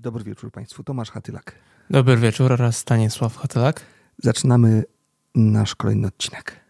Dobry wieczór Państwu. Tomasz Hatylak. Dobry wieczór oraz Stanisław Hatylak. Zaczynamy nasz kolejny odcinek.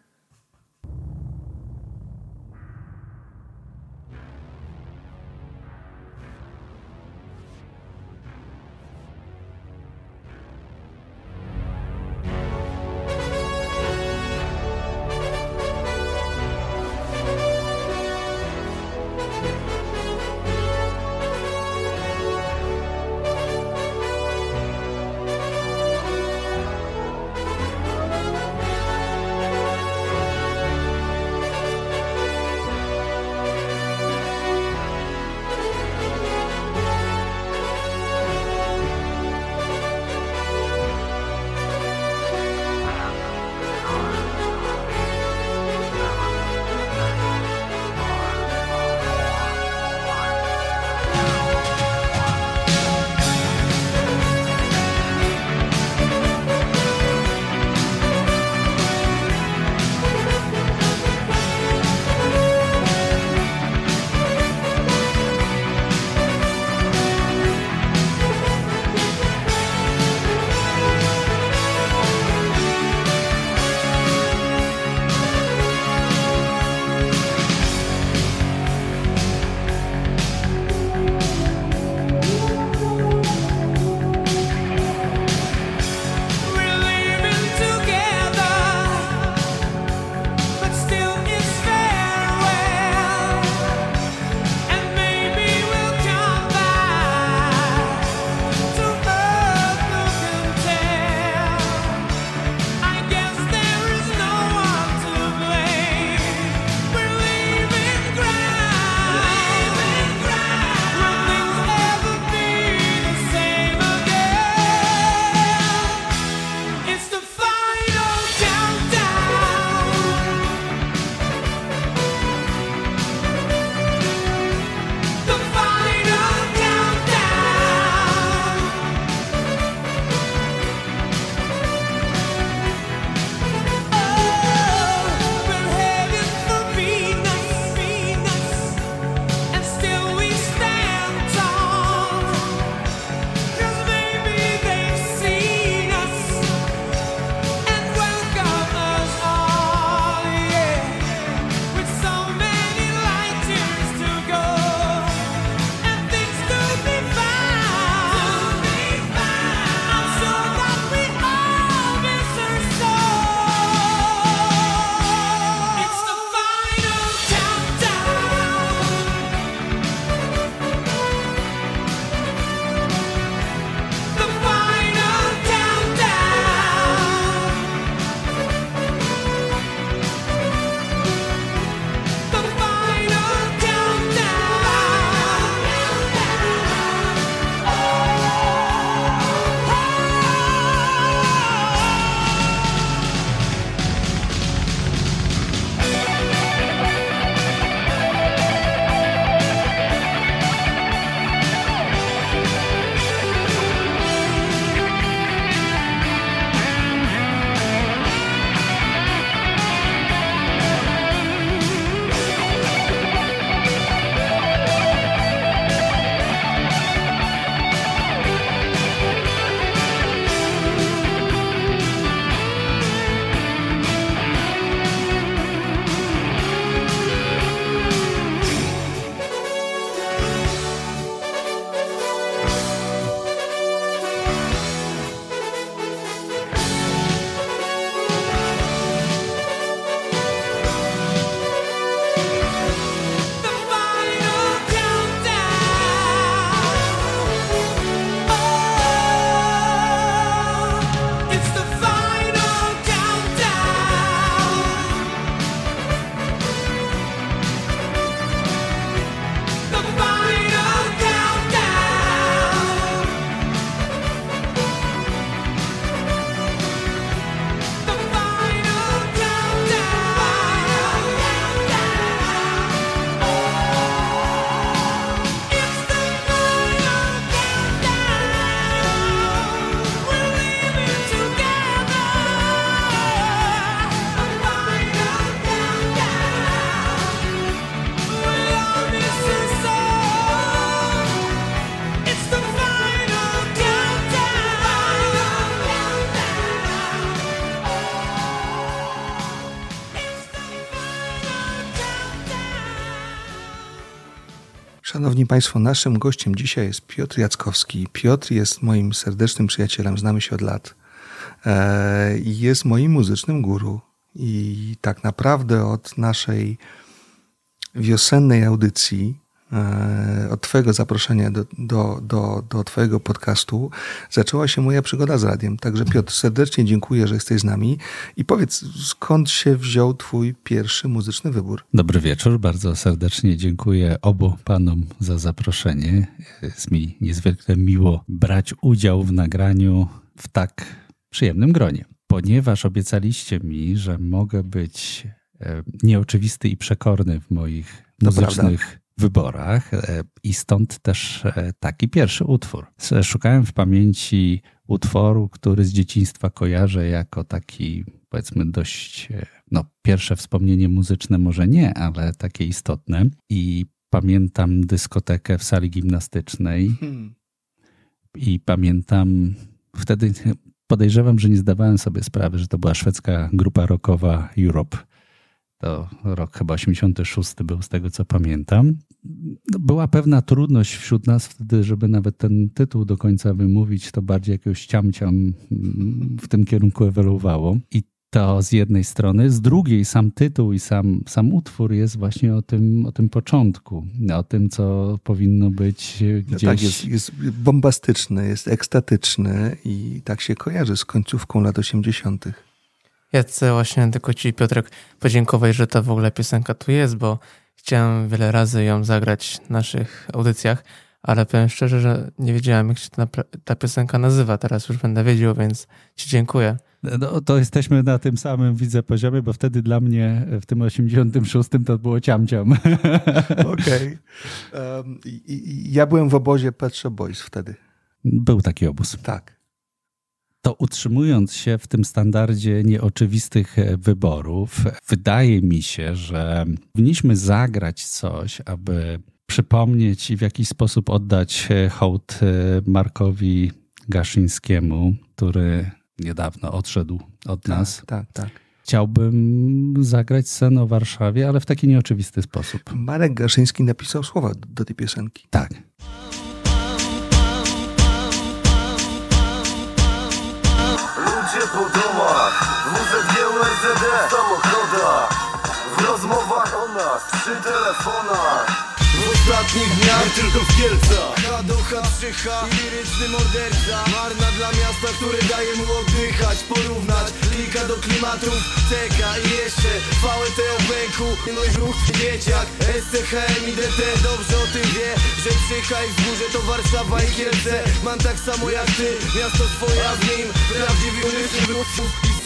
Szanowni Państwo, naszym gościem dzisiaj jest Piotr Jackowski. Piotr jest moim serdecznym przyjacielem, znamy się od lat. E, I jest moim muzycznym guru. I tak naprawdę od naszej wiosennej audycji od Twojego zaproszenia do, do, do, do Twojego podcastu zaczęła się moja przygoda z radiem. Także Piotr, serdecznie dziękuję, że jesteś z nami i powiedz, skąd się wziął Twój pierwszy muzyczny wybór? Dobry wieczór, bardzo serdecznie dziękuję obu panom za zaproszenie. Jest mi niezwykle miło brać udział w nagraniu w tak przyjemnym gronie, ponieważ obiecaliście mi, że mogę być e, nieoczywisty i przekorny w moich muzycznych wyborach e, i stąd też e, taki pierwszy utwór. Szukałem w pamięci utworu, który z dzieciństwa kojarzę jako taki, powiedzmy, dość, e, no, pierwsze wspomnienie muzyczne, może nie, ale takie istotne. I pamiętam dyskotekę w sali gimnastycznej. Hmm. I pamiętam wtedy podejrzewam, że nie zdawałem sobie sprawy, że to była szwedzka grupa rockowa Europe. To rok chyba 86 był z tego co pamiętam. No, była pewna trudność wśród nas wtedy, żeby nawet ten tytuł do końca wymówić, to bardziej jakiegoś ciamciam w tym kierunku ewoluowało. I to z jednej strony, z drugiej sam tytuł i sam, sam utwór jest właśnie o tym, o tym początku, o tym, co powinno być no gdzieś... tak, jest, jest bombastyczny, jest ekstatyczny i tak się kojarzy z końcówką lat 80. Ja chcę właśnie tylko Ci, Piotrek, podziękować, że ta w ogóle piosenka tu jest, bo chciałem wiele razy ją zagrać w naszych audycjach, ale powiem szczerze, że nie wiedziałem, jak się ta, ta piosenka nazywa. Teraz już będę wiedział, więc Ci dziękuję. No, to jesteśmy na tym samym, widzę, poziomie, bo wtedy dla mnie w tym 86 to było ciamciam. Okej. Okay. Um, ja byłem w obozie Pet Shop Boys wtedy. Był taki obóz. Tak to utrzymując się w tym standardzie nieoczywistych e, wyborów, wydaje mi się, że powinniśmy zagrać coś, aby przypomnieć i w jakiś sposób oddać e, hołd e, Markowi Gaszyńskiemu, który niedawno odszedł od tak, nas. Tak, tak. Chciałbym zagrać scenę o Warszawie, ale w taki nieoczywisty sposób. Marek Gaszyński napisał słowa do tej piosenki. Tak. Przy telefonach. W ostatnich dniach tylko w Kielcach. H 3H i liryczny morderca. Marna dla miasta, które daje mu oddychać Porównać. Klika do klimatów TK i jeszcze VLT o bęku No i ruch dzieciak. SCHM i DT dobrze o tym wie Że Przycha i Wzgórze to Warszawa i Kielce. Mam tak samo jak ty, miasto swoje, a w nim Prawdziwy uliczny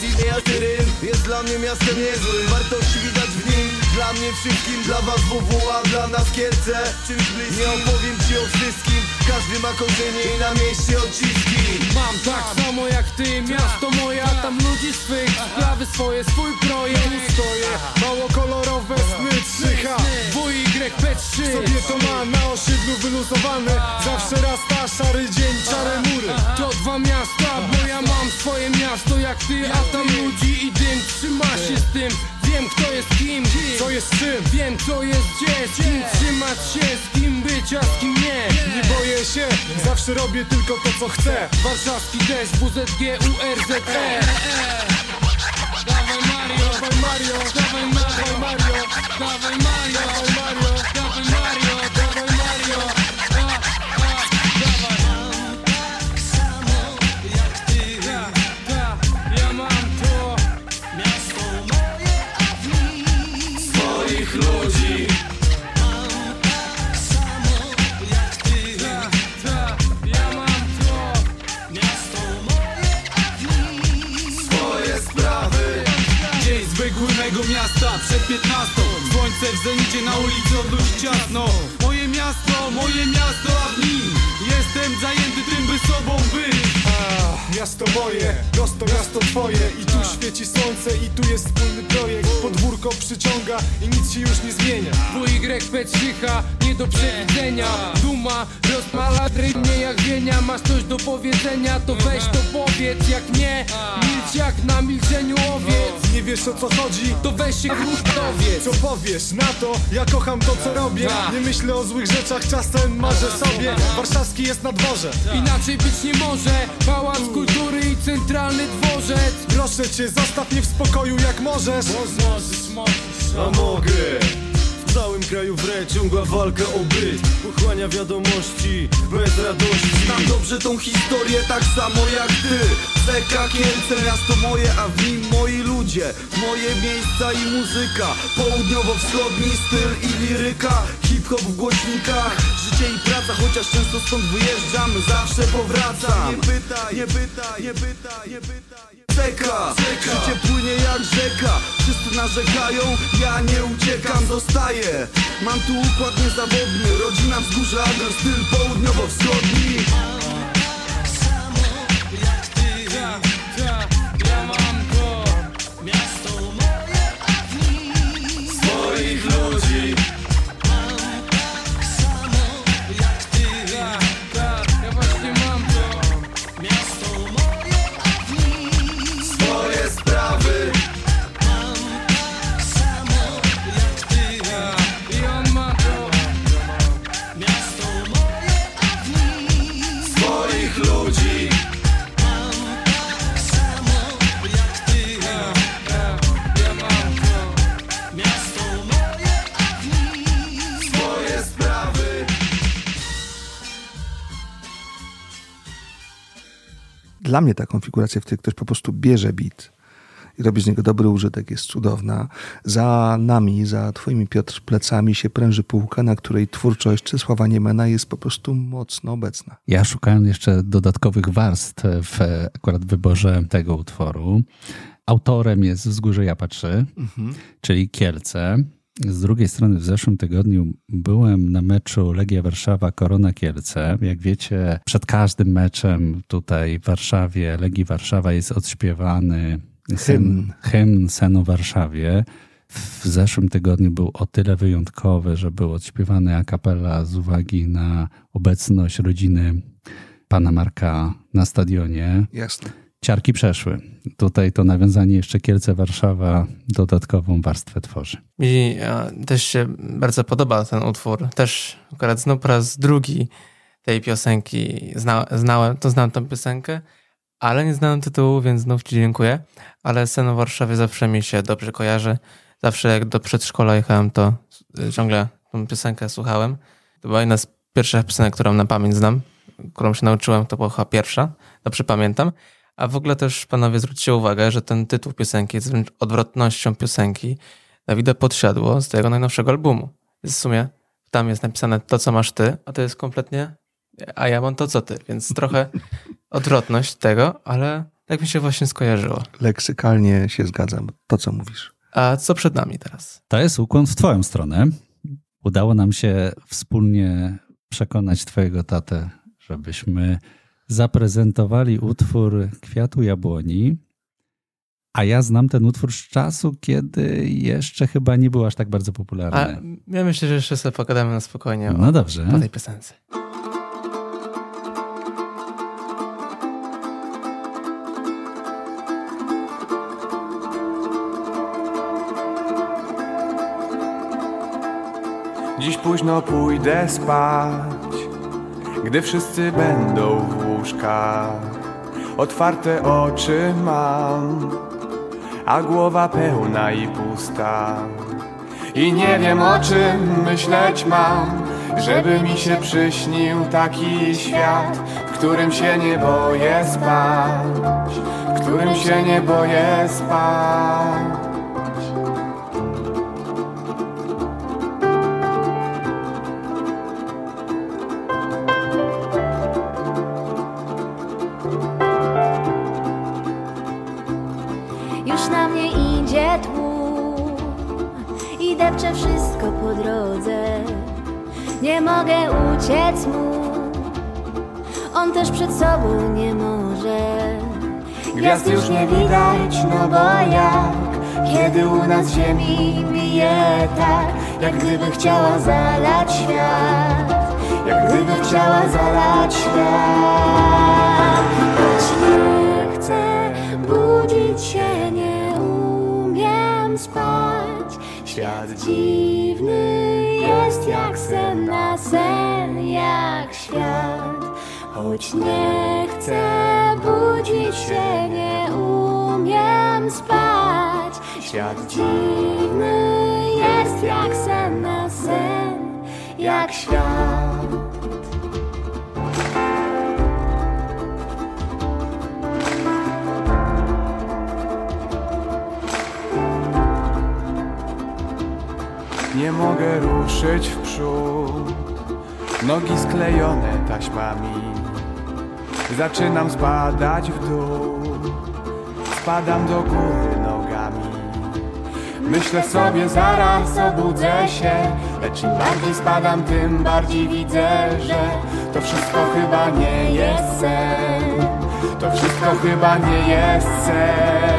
i rym Jest dla mnie miastem niezłym. Wartości widać w nim Dla mnie wszystkim, dla was WW, a dla nas Kielce. Czymś bliskim Nie opowiem ci o wszystkim. Każdy ma korzenie i na mieście odciski. Mam tak samo jak ty, miasto moje, a tam ludzi swych. Sprawy swoje, swój projekt. Stoję, mało kolorowe sny 3H WYP3 Sobie to ma na osiedlu wyluzowane. Zawsze raz ta szary dzień, czarne mury. To dwa miasta, bo ja mam swoje miasto jak ty A tam ludzi i dym, trzyma się z tym Wiem kto jest kim, co jest czym. Wiem co jest gdzie, z kim trzymać się Z kim być, a z kim nie. Nie boję się, zawsze robię tylko to co chcę. Warszawski deszcz, WZG, URZE Dawaj Mario, dawaj Mario, dawaj Mario, Mario, dawaj Mario, dawaj Mario, dawaj Mario, 15 Słońce w zenicie na ulicy od ludzi ciasno. Moje miasto, moje miasto, a w nim Jestem zajęty tym, by sobą być. A, miasto moje, prosto miasto twoje. I tu świeci słońce i tu jest wspólny projekt. Podwórko przyciąga i nic się już nie zmienia. WYP trzycha, nie do przewidzenia. Duma rozmala rybnie jak wienia. Masz coś do powiedzenia, to weź to powiedz. Jak nie, milcz jak na milczeniu owiec. Nie wiesz o co chodzi? To weź się dowiedz Co powiesz na to? Ja kocham to co robię. Nie myślę o złych rzeczach, czasem marzę sobie. Warszawski jest na dworze. Inaczej być nie może. Pałac Kultury i Centralny Dworzec. Proszę cię, zostaw mnie w spokoju jak możesz. Możesz, możesz A mogę ciągła walka o byt Pochłania wiadomości bez radości. Znam dobrze tą historię tak samo jak ty. Zeka, Kielce, miasto moje, a w nim moi ludzie. Moje miejsca i muzyka Południowo-wschodni styl i liryka. Hip-hop w głośnikach Życie i praca, chociaż często stąd wyjeżdżam Zawsze powracam. Nie pytaj, nie pytaj, nie pytaj, nie pytaj Zeka, życie płynie jak rzeka. Wszyscy narzekają, ja nie uciekam, zostaję. Mam tu układ niezawodny. Rodzina wzgórza, agro, styl południowo-wschodni Dla mnie ta konfiguracja, w której ktoś po prostu bierze beat i robi z niego dobry użytek, jest cudowna. Za nami, za twoimi Piotr plecami się pręży półka, na której twórczość Czesława Niemena jest po prostu mocno obecna. Ja szukałem jeszcze dodatkowych warstw w akurat wyborze tego utworu. Autorem jest Wzgórze Japaczy, czyli Kielce. Z drugiej strony w zeszłym tygodniu byłem na meczu Legia Warszawa Korona Kielce. Jak wiecie, przed każdym meczem tutaj w Warszawie, Legii Warszawa jest odśpiewany Hymn. hymn Senu Warszawie. W zeszłym tygodniu był o tyle wyjątkowy, że był odśpiewany a cappella z uwagi na obecność rodziny pana Marka na stadionie. Jasne. Ciarki przeszły. Tutaj to nawiązanie jeszcze Kielce-Warszawa dodatkową warstwę tworzy. Mi e, też się bardzo podoba ten utwór. Też akurat znów po raz drugi tej piosenki zna, znałem, to znałem tą piosenkę, ale nie znałem tytułu, więc znów Ci dziękuję. Ale scena w Warszawie zawsze mi się dobrze kojarzy. Zawsze jak do przedszkola jechałem, to y, ciągle tą piosenkę słuchałem. To była jedna z pierwszych piosenek, którą na pamięć znam, którą się nauczyłem, to była chyba pierwsza, dobrze pamiętam. A w ogóle też panowie zwróćcie uwagę, że ten tytuł piosenki jest wręcz odwrotnością piosenki Dawida Podsiadło z tego najnowszego albumu. W sumie tam jest napisane to, co masz ty, a to jest kompletnie a ja mam to, co ty. Więc trochę odwrotność tego, ale tak mi się właśnie skojarzyło. Leksykalnie się zgadzam. To, co mówisz. A co przed nami teraz? To jest ukłon w twoją stronę. Udało nam się wspólnie przekonać twojego tatę, żebyśmy zaprezentowali utwór Kwiatu Jabłoni. A ja znam ten utwór z czasu, kiedy jeszcze chyba nie był aż tak bardzo A popularny. ja myślę, że jeszcze sobie pogadamy na spokojnie o, No dobrze. o tej piosence. Dziś późno pójdę spać, gdy wszyscy będą w łóżkach. Otwarte oczy mam, a głowa pełna i pusta. I nie wiem o czym myśleć mam, żeby mi się przyśnił taki świat, w którym się nie boję spać, w którym się nie boję spać. Gwiazd już nie widać, no bo jak? Kiedy u nas ziemi bije tak Jak gdyby chciała zalać świat. Jak gdyby chciała zalać świat. Choć nie chcę budzić się, nie Świat dziwny jest jak sen na sen, jak świat. Choć nie chcę budzić się, nie umiem spać. Świat dziwny jest jak sen na sen, jak świat. Nie mogę ruszyć w przód Nogi sklejone taśmami Zaczynam spadać w dół. Spadam do góry nogami. Myślę sobie zaraz obudzę się. Lecz im bardziej spadam tym bardziej widzę, że To wszystko chyba nie jest sen. To wszystko chyba nie jest sen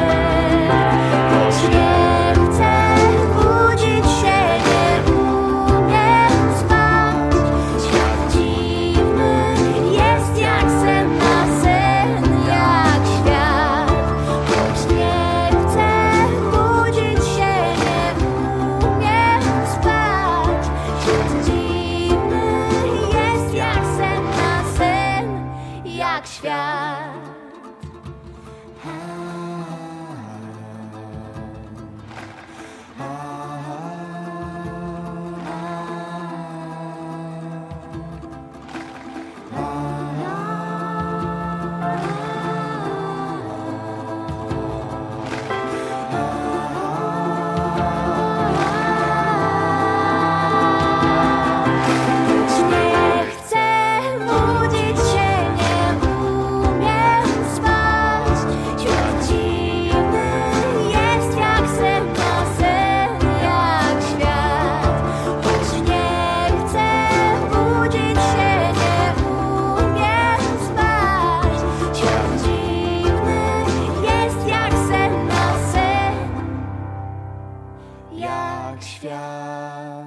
jak świat.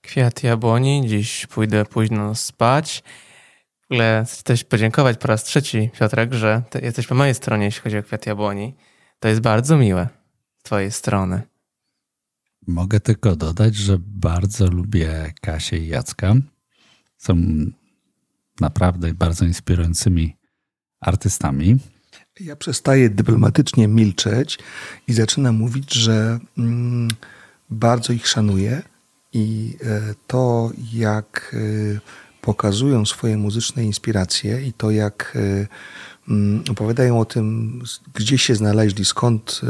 Kwiat jabłoni, dziś pójdę późno spać. W ogóle chcę też podziękować po raz trzeci, Piotrek, że ty jesteś po mojej stronie, jeśli chodzi o kwiat jabłoni. To jest bardzo miłe z twojej strony. Mogę tylko dodać, że bardzo lubię Kasię i Jacka. Są naprawdę bardzo inspirującymi artystami. Ja przestaję dyplomatycznie milczeć i zaczynam mówić, że mm, bardzo ich szanuję i e, to, jak e, pokazują swoje muzyczne inspiracje i to, jak e, opowiadają o tym, gdzie się znaleźli, skąd e,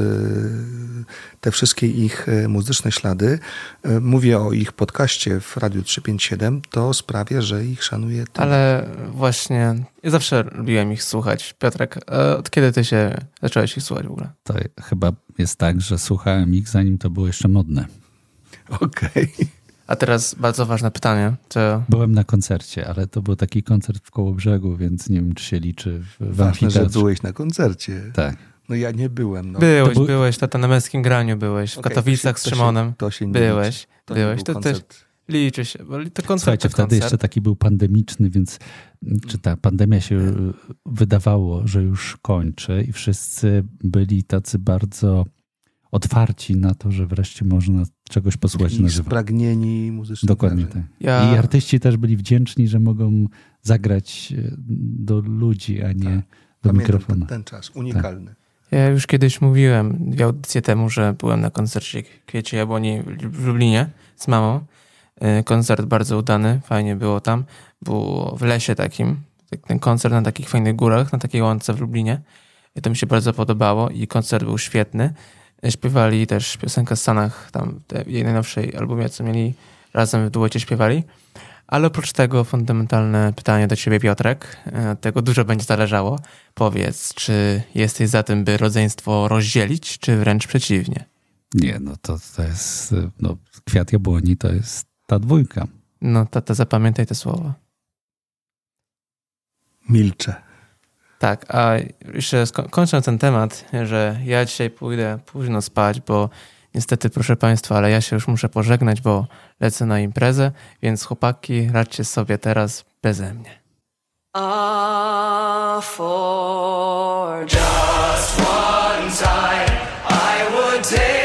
te wszystkie ich e, muzyczne ślady. E, Mówię o ich podcaście w Radiu 357, to sprawia, że ich szanuję. tym. Ale właśnie, ja zawsze lubiłem ich słuchać. Piotrek, e, od kiedy ty się zacząłeś ich słuchać w ogóle? To chyba jest tak, że słuchałem ich zanim to było jeszcze modne. Okej. A teraz bardzo ważne pytanie. To Byłem na koncercie, ale to był taki koncert w Kołobrzegu, więc nie wiem, czy się liczy w, Ważne, że byłeś na koncercie. Tak. No ja nie byłem. No. byłeś, był- byłeś, tata na męskim graniu byłeś, w Okej, Katowicach to z się- to się- Szymonem. To się nie byłeś, liczy. To nie byłeś. był To też liczy się, bo to koncert Słuchajcie, to wtedy koncert. jeszcze taki był pandemiczny, więc czy ta pandemia się wydawało, że już kończy i wszyscy byli tacy bardzo otwarci na to, że wreszcie można czegoś posłuchać na I żywo. spragnieni muzycznie. Dokładnie tak. Ja- I artyści też byli wdzięczni, że mogą zagrać y, do ludzi, a nie do Pamiętam mikrofonu. ten, ten czas, unikalny. Ja już kiedyś mówiłem dwie audycje temu, że byłem na koncercie Kwiecie Jabłoni w Lublinie z mamą. Y, Koncert bardzo udany, fajnie było tam. Było w lesie takim, tak- ten koncert na takich fajnych górach, na takiej łące w Lublinie. I to mi się bardzo podobało i koncert był świetny. Śpiewali też piosenkę z Stanach, tam jej najnowszej albumie, co mieli razem w duecie śpiewali. Ale oprócz tego fundamentalne pytanie do ciebie, Piotrek. E, Od tego dużo będzie zależało. Powiedz, czy jesteś za tym, by rodzeństwo rozdzielić, czy wręcz przeciwnie? Nie, no to, to jest, no, kwiat jabłoni to jest ta dwójka. No, tata, zapamiętaj te słowa. Milczę. Tak, a jeszcze kończąc ten temat, że ja dzisiaj pójdę późno spać, bo niestety, proszę Państwa, ale ja się już muszę pożegnać, bo lecę na imprezę, więc chłopaki, radźcie sobie teraz beze mnie. Ah, for just one time, I would take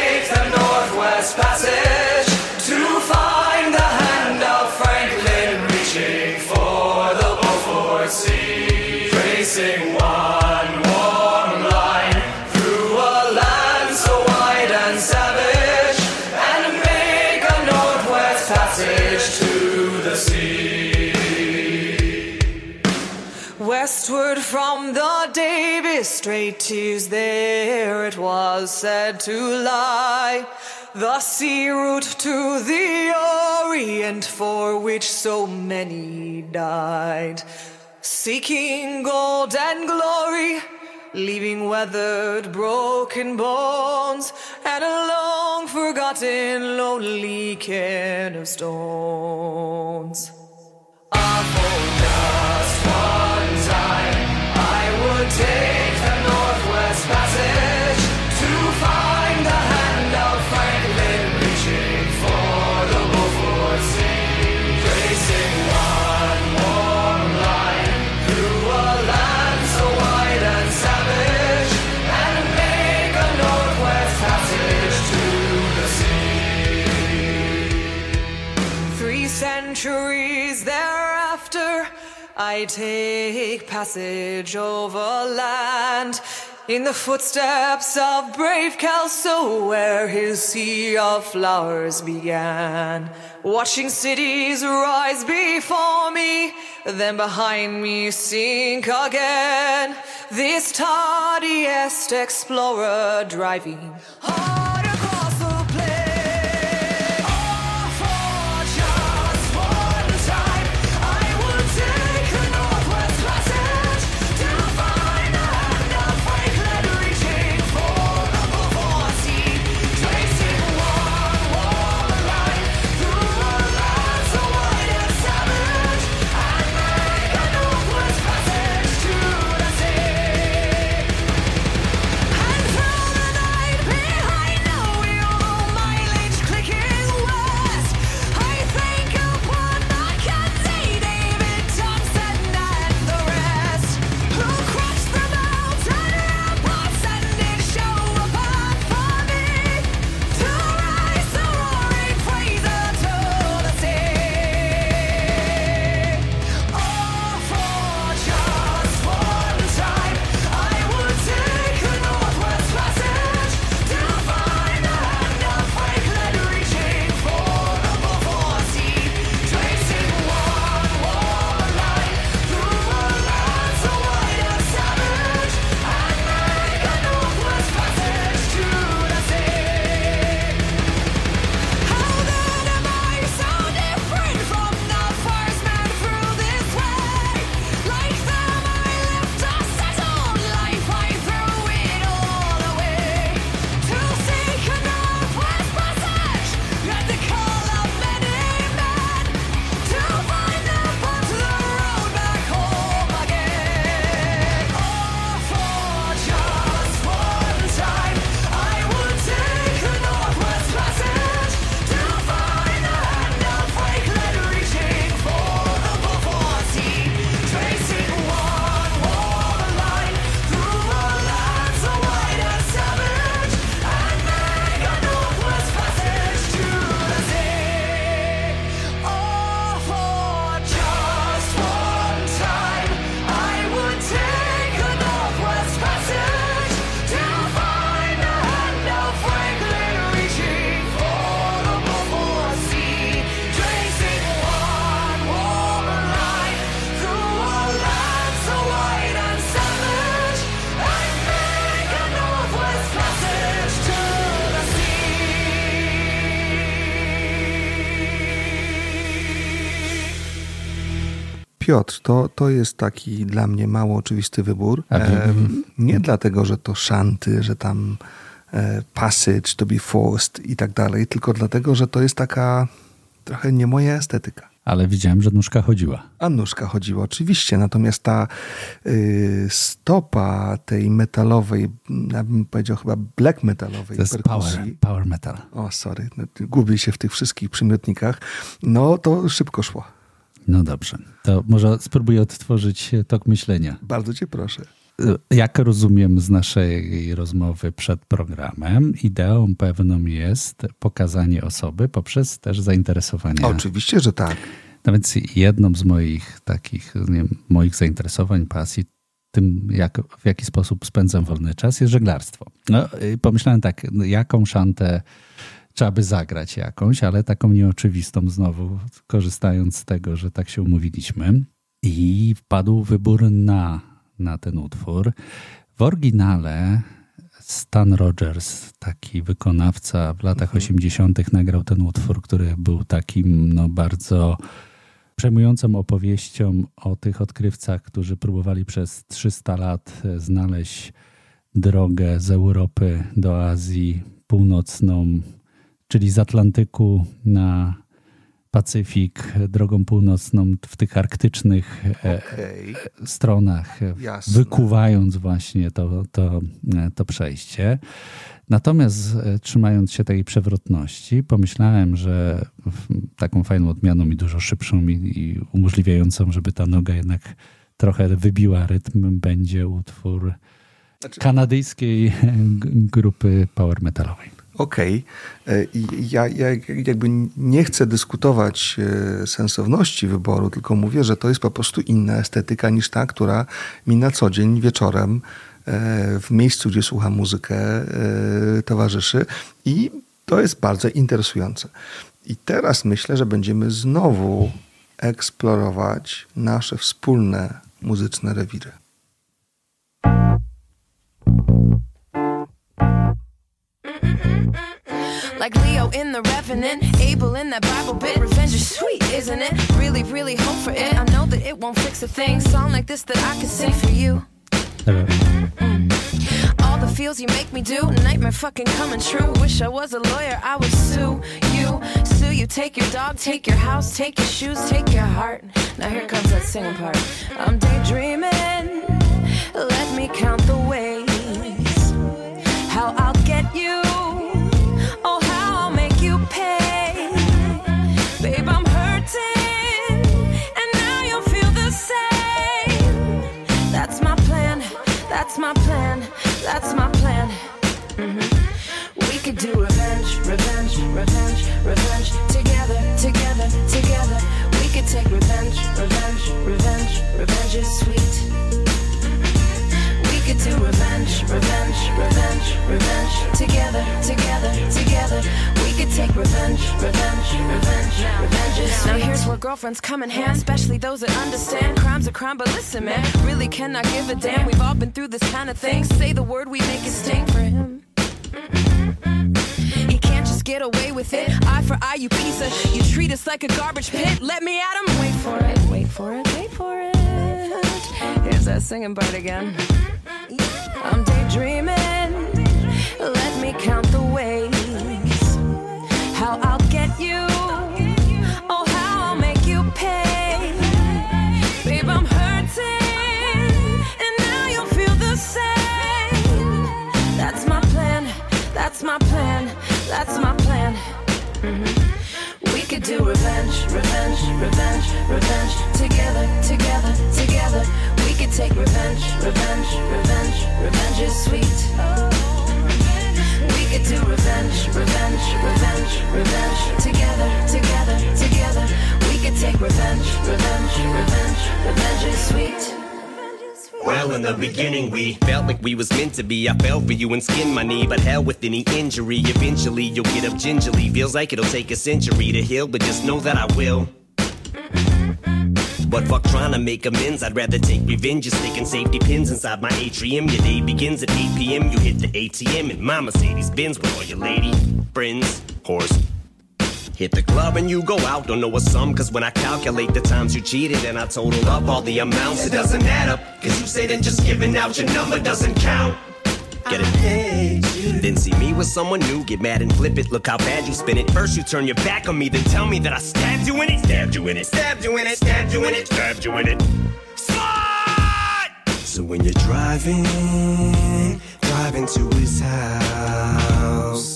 Strait, tis there it was said to lie. The sea route to the Orient for which so many died. Seeking gold and glory, leaving weathered, broken bones, and a long forgotten, lonely cairn of stones. Just one time, I would take Northwest Passage Take passage over land in the footsteps of brave Kelso, where his sea of flowers began. Watching cities rise before me, then behind me sink again. This tardiest explorer driving Piotr, to, to jest taki dla mnie mało oczywisty wybór. Wy- Em, nie dlatego, że to szanty, że tam e, passage, to be forced i tak dalej, tylko dlatego, że to jest taka trochę nie moja estetyka. Ale widziałem, że nóżka chodziła. A nóżka chodziła oczywiście, natomiast ta y, stopa tej metalowej, ja bym powiedział chyba black metalowej To jest perkusji, power, power metal. o sorry, no, gubię się w tych wszystkich przymiotnikach, no to szybko szło. No dobrze. To może spróbuję odtworzyć tok myślenia. Bardzo cię proszę. Jak rozumiem z naszej rozmowy przed programem, ideą pewną jest pokazanie osoby poprzez też zainteresowania. Oczywiście, że tak. No więc jedną z moich takich, nie wiem, moich zainteresowań, pasji, tym jak, w jaki sposób spędzam wolny czas, jest żeglarstwo. No, pomyślałem tak, no, jaką szantę trzeba by zagrać jakąś, ale taką nieoczywistą znowu, korzystając z tego, że tak się umówiliśmy. i wpadł wybór na, na ten utwór. W oryginale Stan Rogers, taki wykonawca w latach 80., nagrał ten utwór, który był takim no, bardzo przejmującą opowieścią o tych odkrywcach, którzy próbowali przez 300 lat e, znaleźć drogę z Europy do Azji Północną, czyli z Atlantyku na Pacyfik, drogą północną w tych arktycznych e, Okej. stronach, e, Jasne. wykuwając właśnie to, to, e, to przejście. Natomiast e, trzymając się tej przewrotności, pomyślałem, że taką fajną odmianą i dużo szybszą i, umożliwiającą, żeby ta noga jednak trochę wybiła rytm, będzie utwór Znaczy- kanadyjskiej grupy power metalowej. Okej. E, i Ja, ja jakby nie chcę dyskutować e, sensowności wyboru, tylko mówię, że to jest po prostu inna estetyka niż ta, która mi na co dzień wieczorem e, w miejscu, gdzie słucham muzykę, e, towarzyszy i to jest bardzo interesujące. I teraz myślę, że będziemy znowu eksplorować nasze wspólne muzyczne rewiry. Mm-hmm. Like Leo in The Revenant, Abel in that Bible bit. Revenge is sweet, isn't it? Really, really hope for it. I know that it won't fix a thing. Song like this that I can sing for you. Mm-hmm. All the feels you make me do, nightmare fucking coming true. Wish I was a lawyer, I would sue you. Sue you, take your dog, take your house, take your shoes, take your heart. Now here comes that singing part. I'm daydreaming, let me count the ways. That's my plan. Mhm. We could do revenge, revenge, revenge, revenge. Together, together, together. We could take revenge, revenge, revenge, revenge is sweet. We could do revenge, revenge, revenge, revenge. Together, together, together. Take revenge, revenge, revenge, revenge sweet. Now here's where girlfriends come in hand, especially those that understand crime's a crime. But listen, man, really cannot give a damn. We've all been through this kind of thing. Say the word, we make it sting for him. He can't just get away with it. Eye for eye, you piece of. You treat us like a garbage pit. Let me at him. Wait for it. Wait for it. Wait for it. Here's that singing part again. I'm daydreaming. Let me count the ways. Do revenge, revenge, revenge, revenge. Together, together, together. We could take revenge, revenge, revenge, revenge is sweet. We could do revenge, revenge, revenge, revenge. Together, together, together. We could take revenge, revenge, revenge, revenge is sweet. Well, in the beginning, we felt like we was meant to be. I fell for you and skinned my knee, but hell with any injury. Eventually, you'll get up gingerly. Feels like it'll take a century to heal, but just know that I will. But fuck trying to make amends, I'd rather take revenge. Just sticking safety pins inside my atrium. Your day begins at 8 p.m. You hit the ATM in my Mercedes Benz with all your lady friends, horse. Hit the club and you go out, don't know a sum, cause when I calculate the times you cheated and I total up all the amounts, it doesn't add up. Cause you say that just giving out your number doesn't count. Get it? Then see me with someone new, get mad and flip it. Look how bad you spin it. First you turn your back on me, then tell me that I stabbed you in it. Stabbed you in it. Stabbed you in it. Stabbed you in it. Stabbed you in it. Slide! So when you're driving, driving to his house,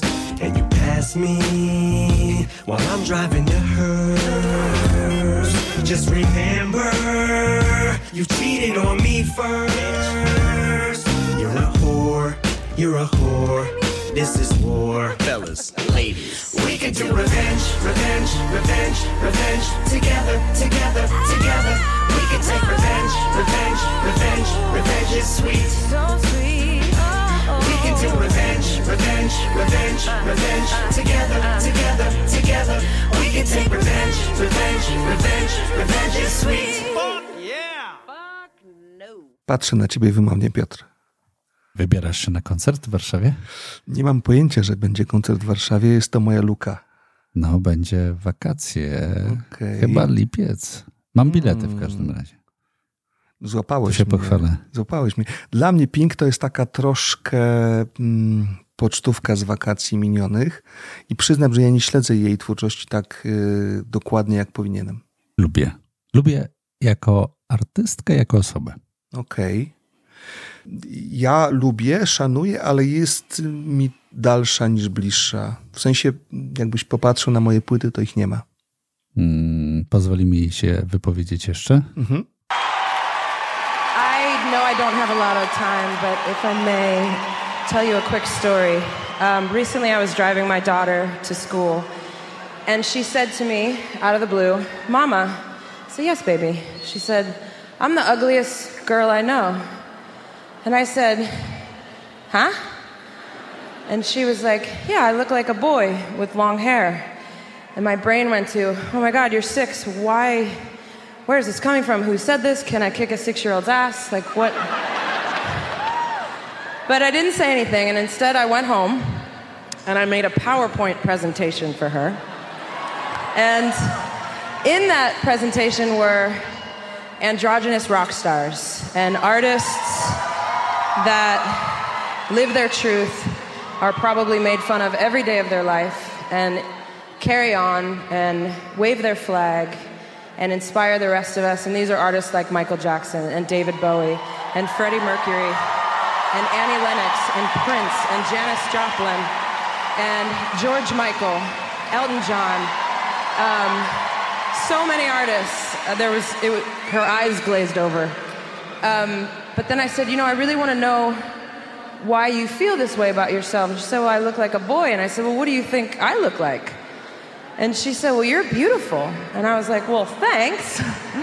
and pass me while I'm driving to hers, just remember you cheated on me first. You're a whore, you're a whore. This is war, fellas, ladies. We can do revenge, revenge, revenge, revenge. Together, together, together. We can take revenge, revenge, revenge, revenge is sweet. So sweet. Oh. Do revenge, revenge, revenge, revenge. Together, together, together. We can take revenge, revenge, revenge, revenge is sweet. Patrzę na ciebie wymownie, Piotr. Wybierasz się na koncert w Warszawie? Nie mam pojęcia, że będzie koncert w Warszawie. Jest to moja luka. No, będzie wakacje. Okej. Chyba lipiec. Mam bilety w każdym razie. Złapałeś To się mnie. pochwalę. Złapałeś mnie. Dla mnie Pink to jest taka troszkę mm, pocztówka z wakacji minionych i przyznam, że ja nie śledzę jej twórczości tak y, dokładnie, jak powinienem. Lubię. Lubię jako artystkę, jako osobę. Okej. Ja lubię, szanuję, ale jest mi dalsza niż bliższa. W sensie, jakbyś popatrzył na moje płyty, to ich nie ma. Mm, pozwoli mi się wypowiedzieć jeszcze. Mhm. I know I don't have a lot of time, but if I may tell you a quick story. Um, recently, I was driving my daughter to school, and she said to me, out of the blue, Mama. I said, Yes, baby. She said, I'm the ugliest girl I know. And I said, Huh? And she was like, Yeah, I look like a boy with long hair. And my brain went to, Oh my God, you're six. Why? Where is this coming from? Who said this? Can I kick a six year old's ass? Like, what? but I didn't say anything, and instead I went home and I made a PowerPoint presentation for her. And in that presentation were androgynous rock stars and artists that live their truth, are probably made fun of every day of their life, and carry on and wave their flag and inspire the rest of us. And these are artists like Michael Jackson and David Bowie and Freddie Mercury and Annie Lennox and Prince and Janis Joplin and George Michael, Elton John. Um, so many artists. Uh, there was, it her eyes glazed over. Um, but then I said, you know, I really want to know why you feel this way about yourself. And she said, well, I look like a boy. And I said, well, what do you think I look like? And she said, well, you're beautiful. And I was like, well, thanks.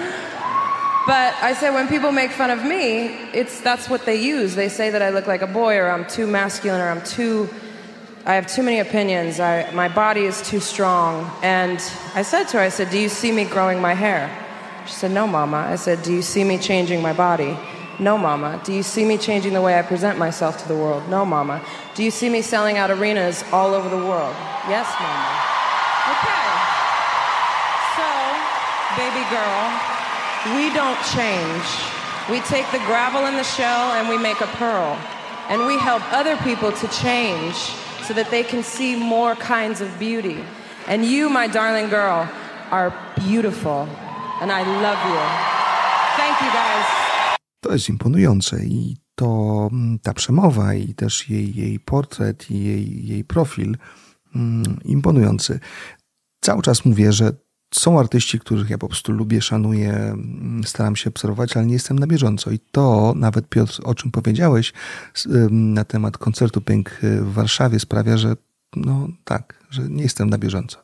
but I said, when people make fun of me, it's, that's what they use. They say that I look like a boy or I'm too masculine or I'm too, I have too many opinions. I, my body is too strong. And I said to her, I said, do you see me growing my hair? She said, no, mama. I said, do you see me changing my body? No, mama. Do you see me changing the way I present myself to the world? No, mama. Do you see me selling out arenas all over the world? Yes, mama. Okay. So, baby girl, we don't change. We take the gravel and the shell and we make a pearl. And we help other people to change so that they can see more kinds of beauty. And you, my darling girl, are beautiful. And I love you. Thank you guys. To jest imponujące i to mm, ta przemowa i też jej, jej portret i jej, jej profil mm, imponujący. Cały czas mówię, że są artyści, których ja po prostu lubię, szanuję, mm, staram się obserwować, ale nie jestem na bieżąco. I to nawet, Piotr, o czym powiedziałeś na temat koncertu Pęk w Warszawie sprawia, że no tak, że nie jestem na bieżąco.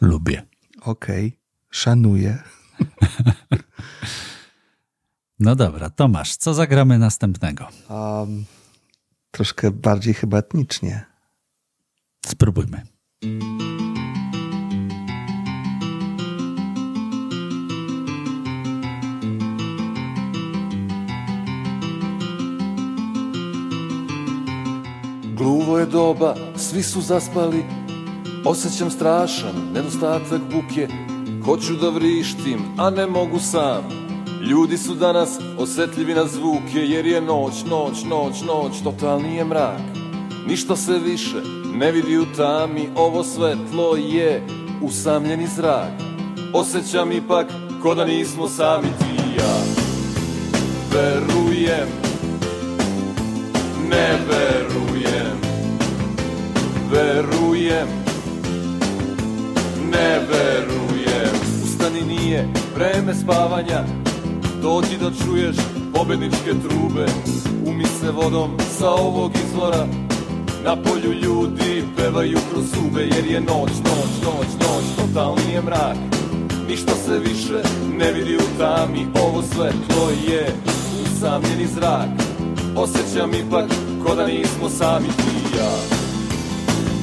Lubię. Okej, szanuję. No dobra, Tomasz, co zagramy następnego? Um, troszkę bardziej chyba etnicznie. Spróbujmy. Gluvo je doba, svi su zaspali. Osjećam strašan nedostatak buke. Hoću da vrištim, a ne mogu sam. Ljudi su danas osjetljivi na zvuke Jer je noć, noć, noć, noć, totalni je mrak. Ništa se više ne vidi u tami Ovo svetlo je usamljeni zrak. Osjećam ipak ko da nismo sami ti ja. Verujem ne vreme spavanja. Dođi da čuješ pobedničke trube. Umi se vodom sa ovog izvora. Na polju ljudi pevaju kroz zube Jer je noć, noć, noć, noć Totalni je mrak. Ništa se više ne vidi u tami Ovo svetlo je usamljeni zrak. Osjećam ipak ko da nismo sami ti ja.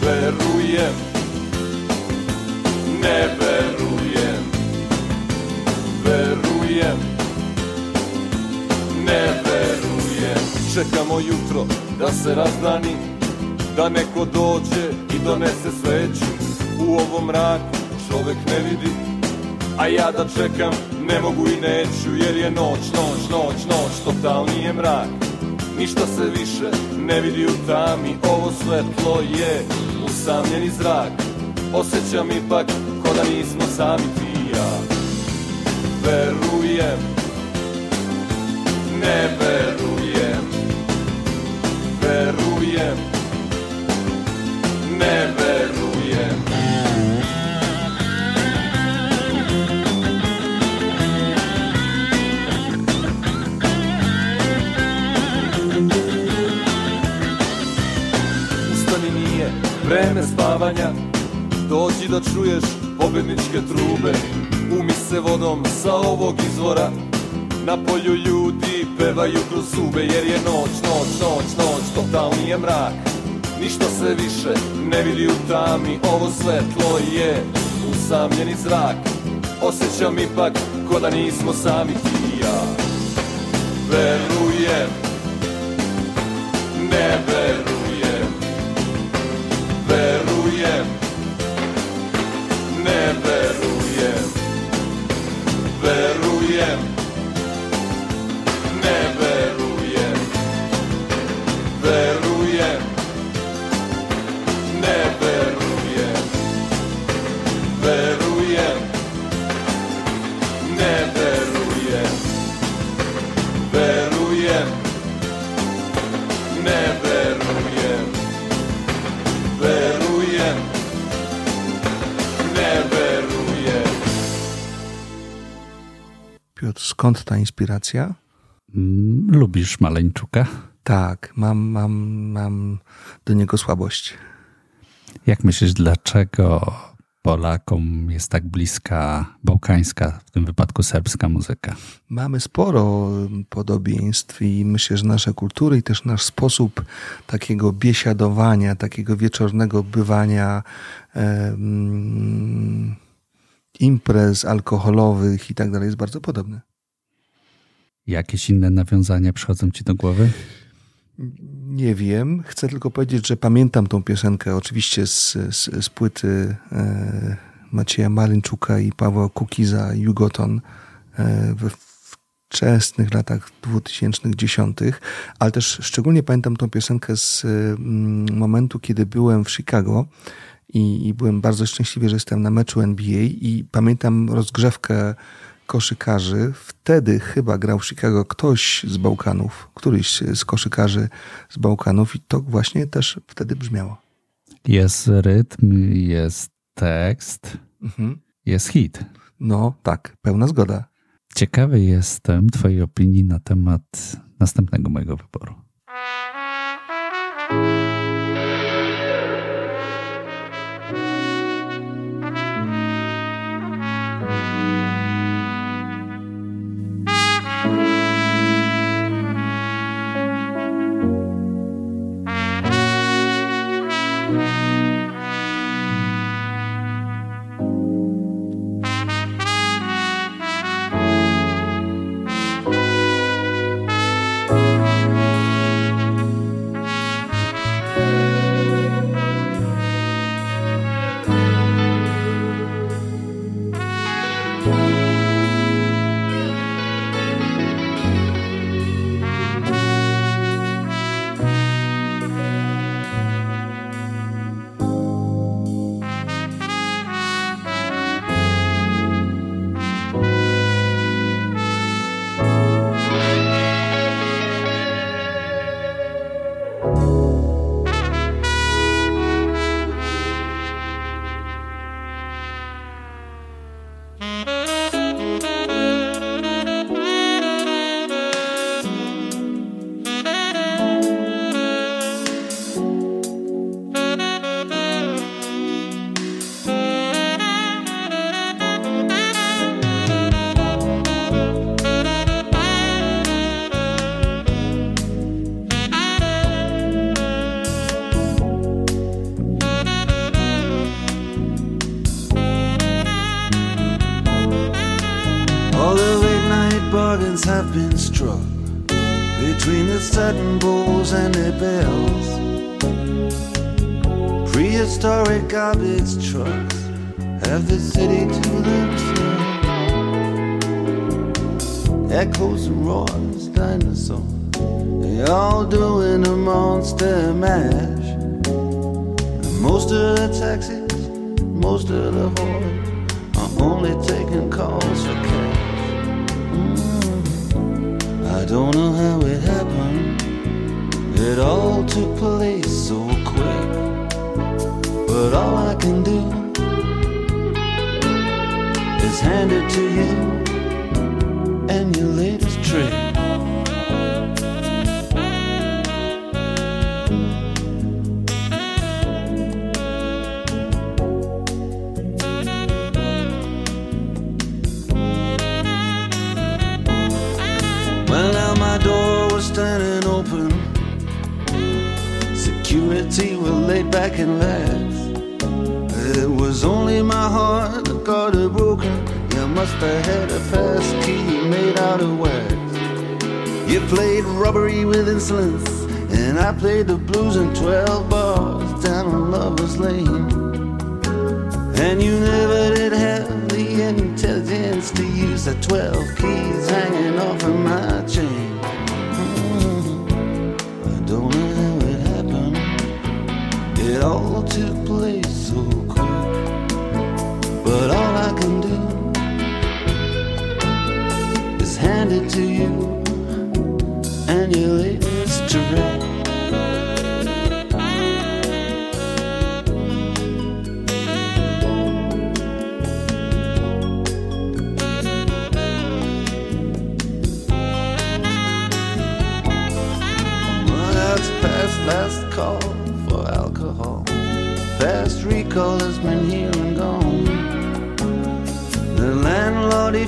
Verujem Ne verujem Verujem Ne verujem. Čekamo jutro da se razdani Da neko dođe i donese sveću. U ovom mraku čovek ne vidi A ja da čekam ne mogu i neću Jer je noć, noć, noć, noć Totalni je mrak. Ništa se više ne vidi u tami Ovo svetlo je usamljeni zrak. Osjećam ipak ko da nismo sami ti ja. Verujem Ne verujem Verujem Ne verujem. Ustani nije vreme spavanja Dođi da čuješ pobedničke trube se vodom sa ovog izvora. Na polju ljudi pevaju kroz zube Jer je noć, noć, noć, noć Totalni je mrak. Ništa se više ne vidi u tami Ovo svetlo je usamljeni zrak. Osjećam ipak ko da nismo sami ti i ja. Verujem Ne verujem. Verujem Ne verujem Yeah. Skąd ta inspiracja? Mm, Lubisz Maleńczuka? Tak, mam, mam, mam do niego słabość. Jak myślisz, dlaczego Polakom jest tak bliska bałkańska, w tym wypadku serbska muzyka? Mamy sporo podobieństw i myślę, że nasze kultury i też nasz sposób takiego biesiadowania, takiego wieczornego bywania, em, imprez alkoholowych i tak dalej jest bardzo podobny. Jakieś inne nawiązania przychodzą ci do głowy? Nie wiem, chcę tylko powiedzieć, że pamiętam tą piosenkę oczywiście z, z, z płyty e, Macieja Malinczuka i Pawła Kukiza Jugoton e, we wczesnych latach 2010, ale też szczególnie pamiętam tą piosenkę z mm, momentu, kiedy byłem w Chicago i, i byłem bardzo szczęśliwy, że jestem na meczu NBA i pamiętam rozgrzewkę koszykarzy. Wtedy chyba grał w Chicago ktoś z Bałkanów, któryś z koszykarzy z Bałkanów i to właśnie też wtedy brzmiało. Jest rytm, jest tekst, Mhm. jest hit. No tak, pełna zgoda. Ciekawy jestem Twojej opinii na temat następnego mojego wyboru. Have had a pass key made out of wax. You played robbery with insolence, and I played the blues in 12 bars down on Lover's Lane. And you never did have the intelligence to use the 12 keys hanging off of my chain. Mm, I don't know how it happened. It all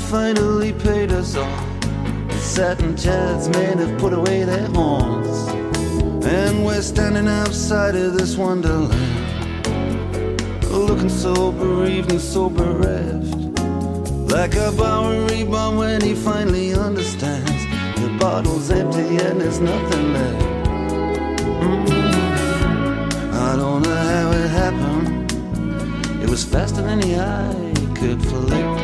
finally paid us off. The satin chairs men have put away their horns. And we're standing outside of this wonderland. Looking so bereaved and so bereft. Like a Bowery bum when he finally understands. The bottle's empty and there's nothing left. Mm. I don't know how it happened. It was faster than the eye could flick.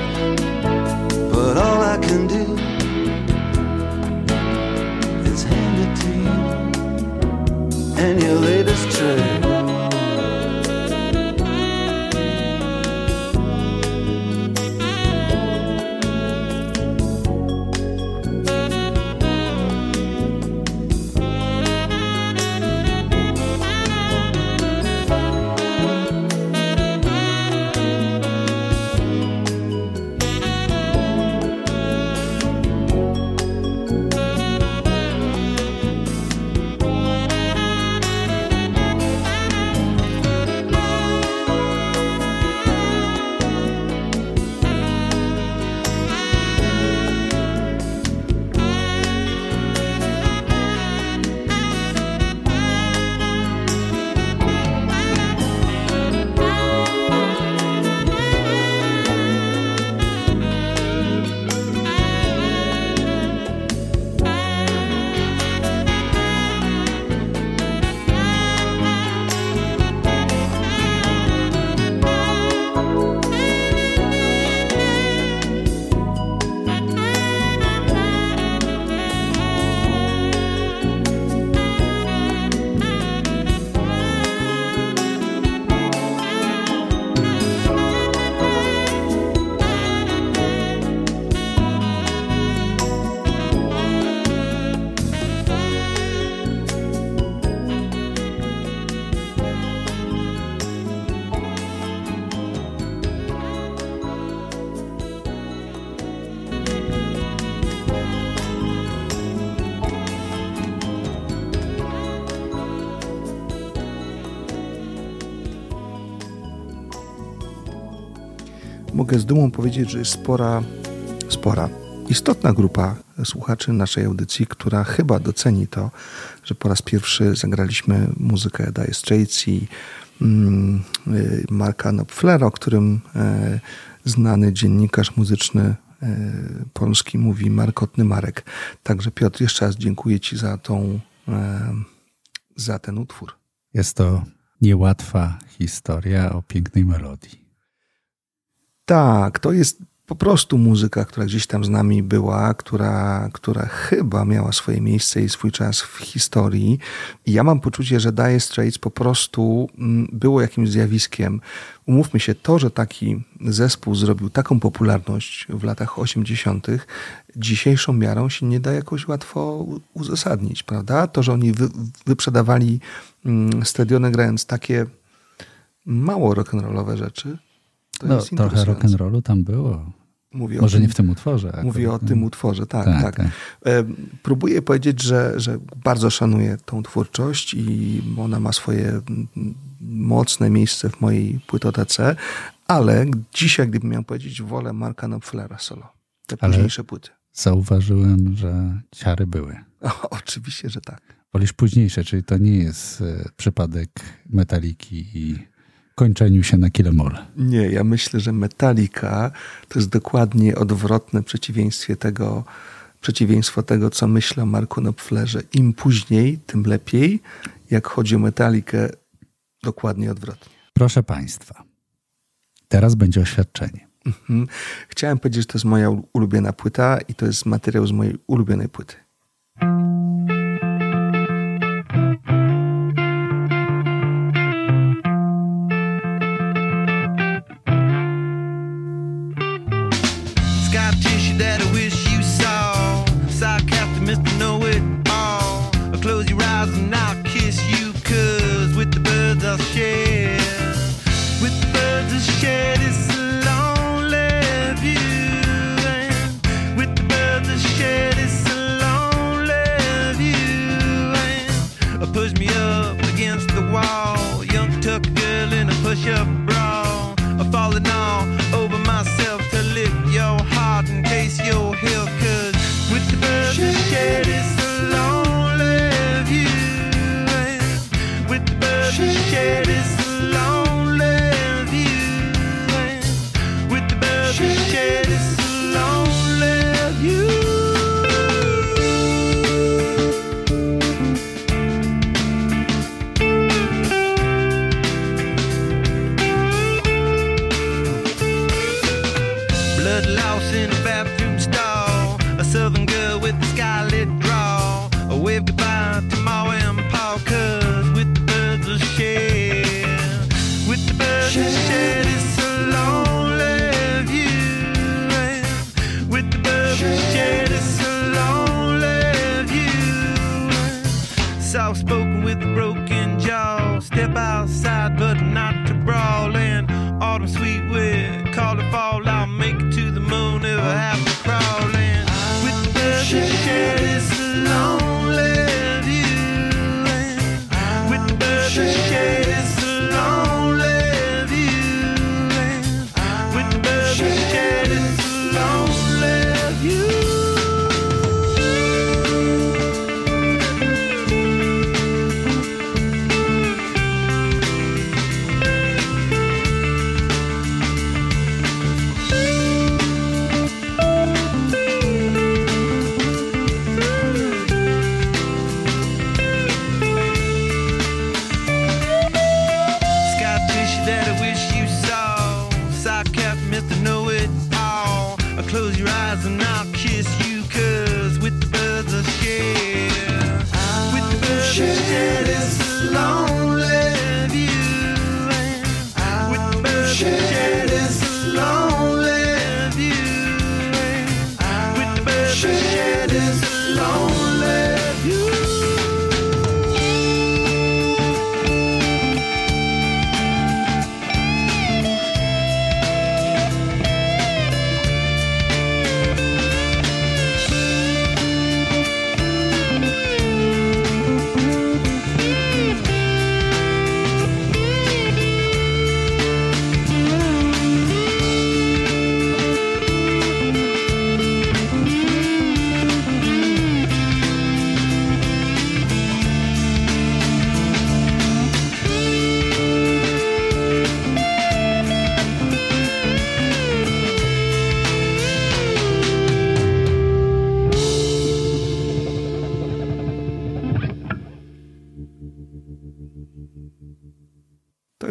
All I can do is hand it to you and your latest trick. Mogę z dumą powiedzieć, że jest spora, spora, istotna grupa słuchaczy naszej audycji, która chyba doceni to, że po raz pierwszy zagraliśmy muzykę Dire Straits i Marka Knopflera, o którym e, znany dziennikarz muzyczny polski mówi markotny Marek. Także Piotr, jeszcze raz dziękuję Ci za tą, e, za ten utwór. Jest to niełatwa historia o pięknej melodii. Tak, to jest po prostu muzyka, która gdzieś tam z nami była, która, która chyba miała swoje miejsce i swój czas w historii. I ja mam poczucie, że Dire Straits po prostu mm, było jakimś zjawiskiem. Umówmy się, to, że taki zespół zrobił taką popularność w latach 80., dzisiejszą miarą się nie da jakoś łatwo uzasadnić, prawda? To, że oni wy, wyprzedawali mm, stadiony grając takie mało rock'n'rollowe rzeczy, to No, jest trochę rock'n'rollu tam było. Mówię o Może tym- nie w tym utworze. akurat, Mówię o tym utworze, tak, Tak, tak. tak. Próbuję powiedzieć, że, że bardzo szanuję tą twórczość i ona ma swoje mocne miejsce w mojej płytotece, ale dzisiaj, gdybym miał powiedzieć, wolę Marka Knopflera solo. Te Ale- późniejsze płyty. Zauważyłem, że ciary były. O, oczywiście, że tak. Wolisz późniejsze, czyli to nie jest e, przypadek metaliki i kończeniu się na kilemole. Nie, ja myślę, że Metallica to jest dokładnie odwrotne przeciwieństwie tego, przeciwieństwo tego, co myślę o Marku Knopflerze. Im później, tym lepiej. Jak chodzi o Metallikę, dokładnie odwrotnie. Proszę Państwa, teraz będzie oświadczenie. Mhm. Chciałem powiedzieć, że to jest moja ulubiona płyta i to jest materiał z mojej ulubionej płyty. Sweet with, call it fall out.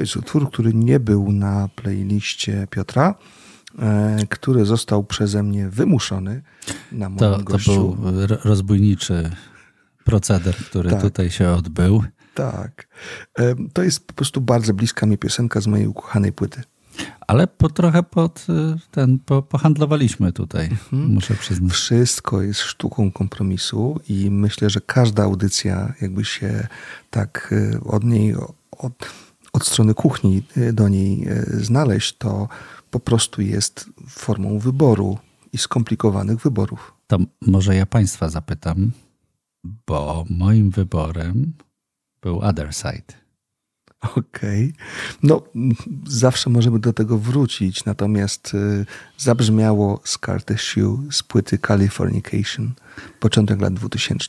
Jest utwór, który nie był na playliście Piotra, e, który został przeze mnie wymuszony na moim To, to gościu. był ro- rozbójniczy proceder, który Tak. tutaj się odbył. Tak. E, To jest po prostu bardzo bliska mi piosenka z mojej ukochanej płyty. Ale po, trochę pod ten, po, pohandlowaliśmy tutaj, Mhm. muszę przyznać. Wszystko jest sztuką kompromisu i myślę, że każda audycja, jakby się tak e, od niej, od, od strony kuchni e, do niej e, znaleźć, to po prostu jest formą wyboru i skomplikowanych wyborów. To może ja Państwa zapytam, bo moim wyborem był Other Side. Okej. No, m, zawsze możemy do tego wrócić, natomiast y, zabrzmiało Scar Tissue z płyty Californication, początek lat 2000.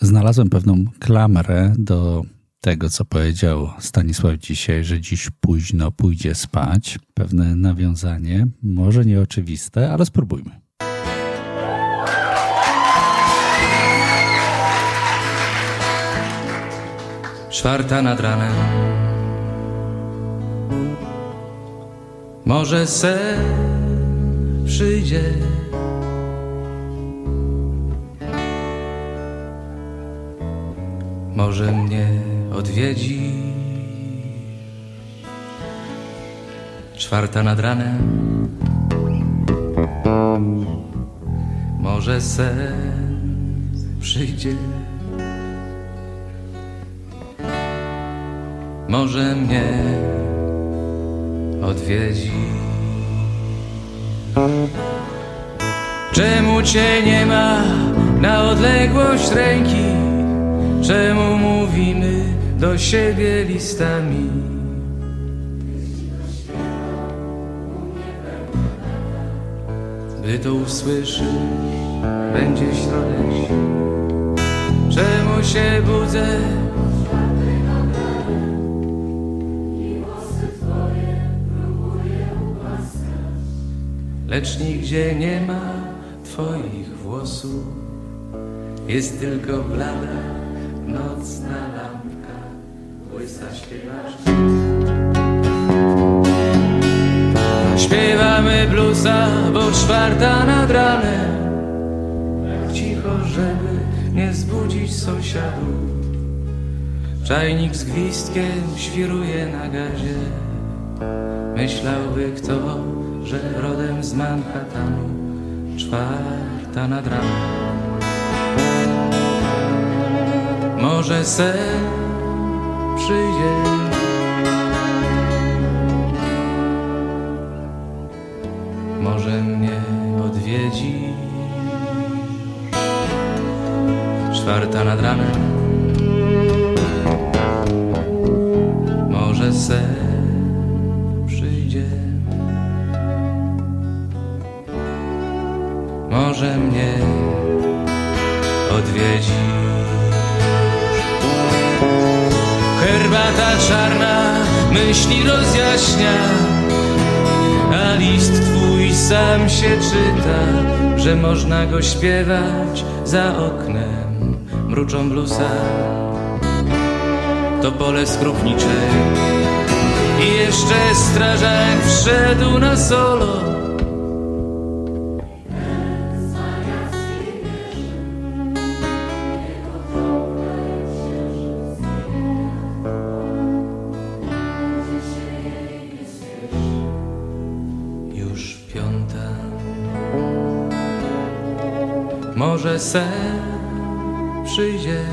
Znalazłem pewną klamrę do tego, co powiedział Stanisław dzisiaj, że dziś późno pójdzie spać. Pewne nawiązanie, może nieoczywiste, ale spróbujmy. Czwarta nad ranem Może sen przyjdzie Może mnie odwiedzi. Czwarta nad ranem. Może sen przyjdzie. Może mnie odwiedzi. Czemu cię nie ma na odległość ręki? Czemu mówimy do siebie listami? Gdy to usłyszy, będzie środek. Czemu się budzę? Lecz nigdzie nie ma twoich włosów Jest tylko blada nocna Śpiewamy bluesa, bo czwarta nad ranem. Tak cicho, żeby nie zbudzić sąsiadów Czajnik z gwizdkiem świruje na gazie. Myślałby kto, że rodem z Manhattanu. Czwarta nad ranem. Może sen przyjdzie Może mnie odwiedzi. Czwarta nad ranem. Może sen przyjdzie. Może mnie odwiedzi. Herbata czarna myśli rozjaśnia A list twój sam się czyta Że można go śpiewać za oknem. Mruczą blusa. To pole skrupnicze. I jeszcze strażak wszedł na solo sen przyjdzie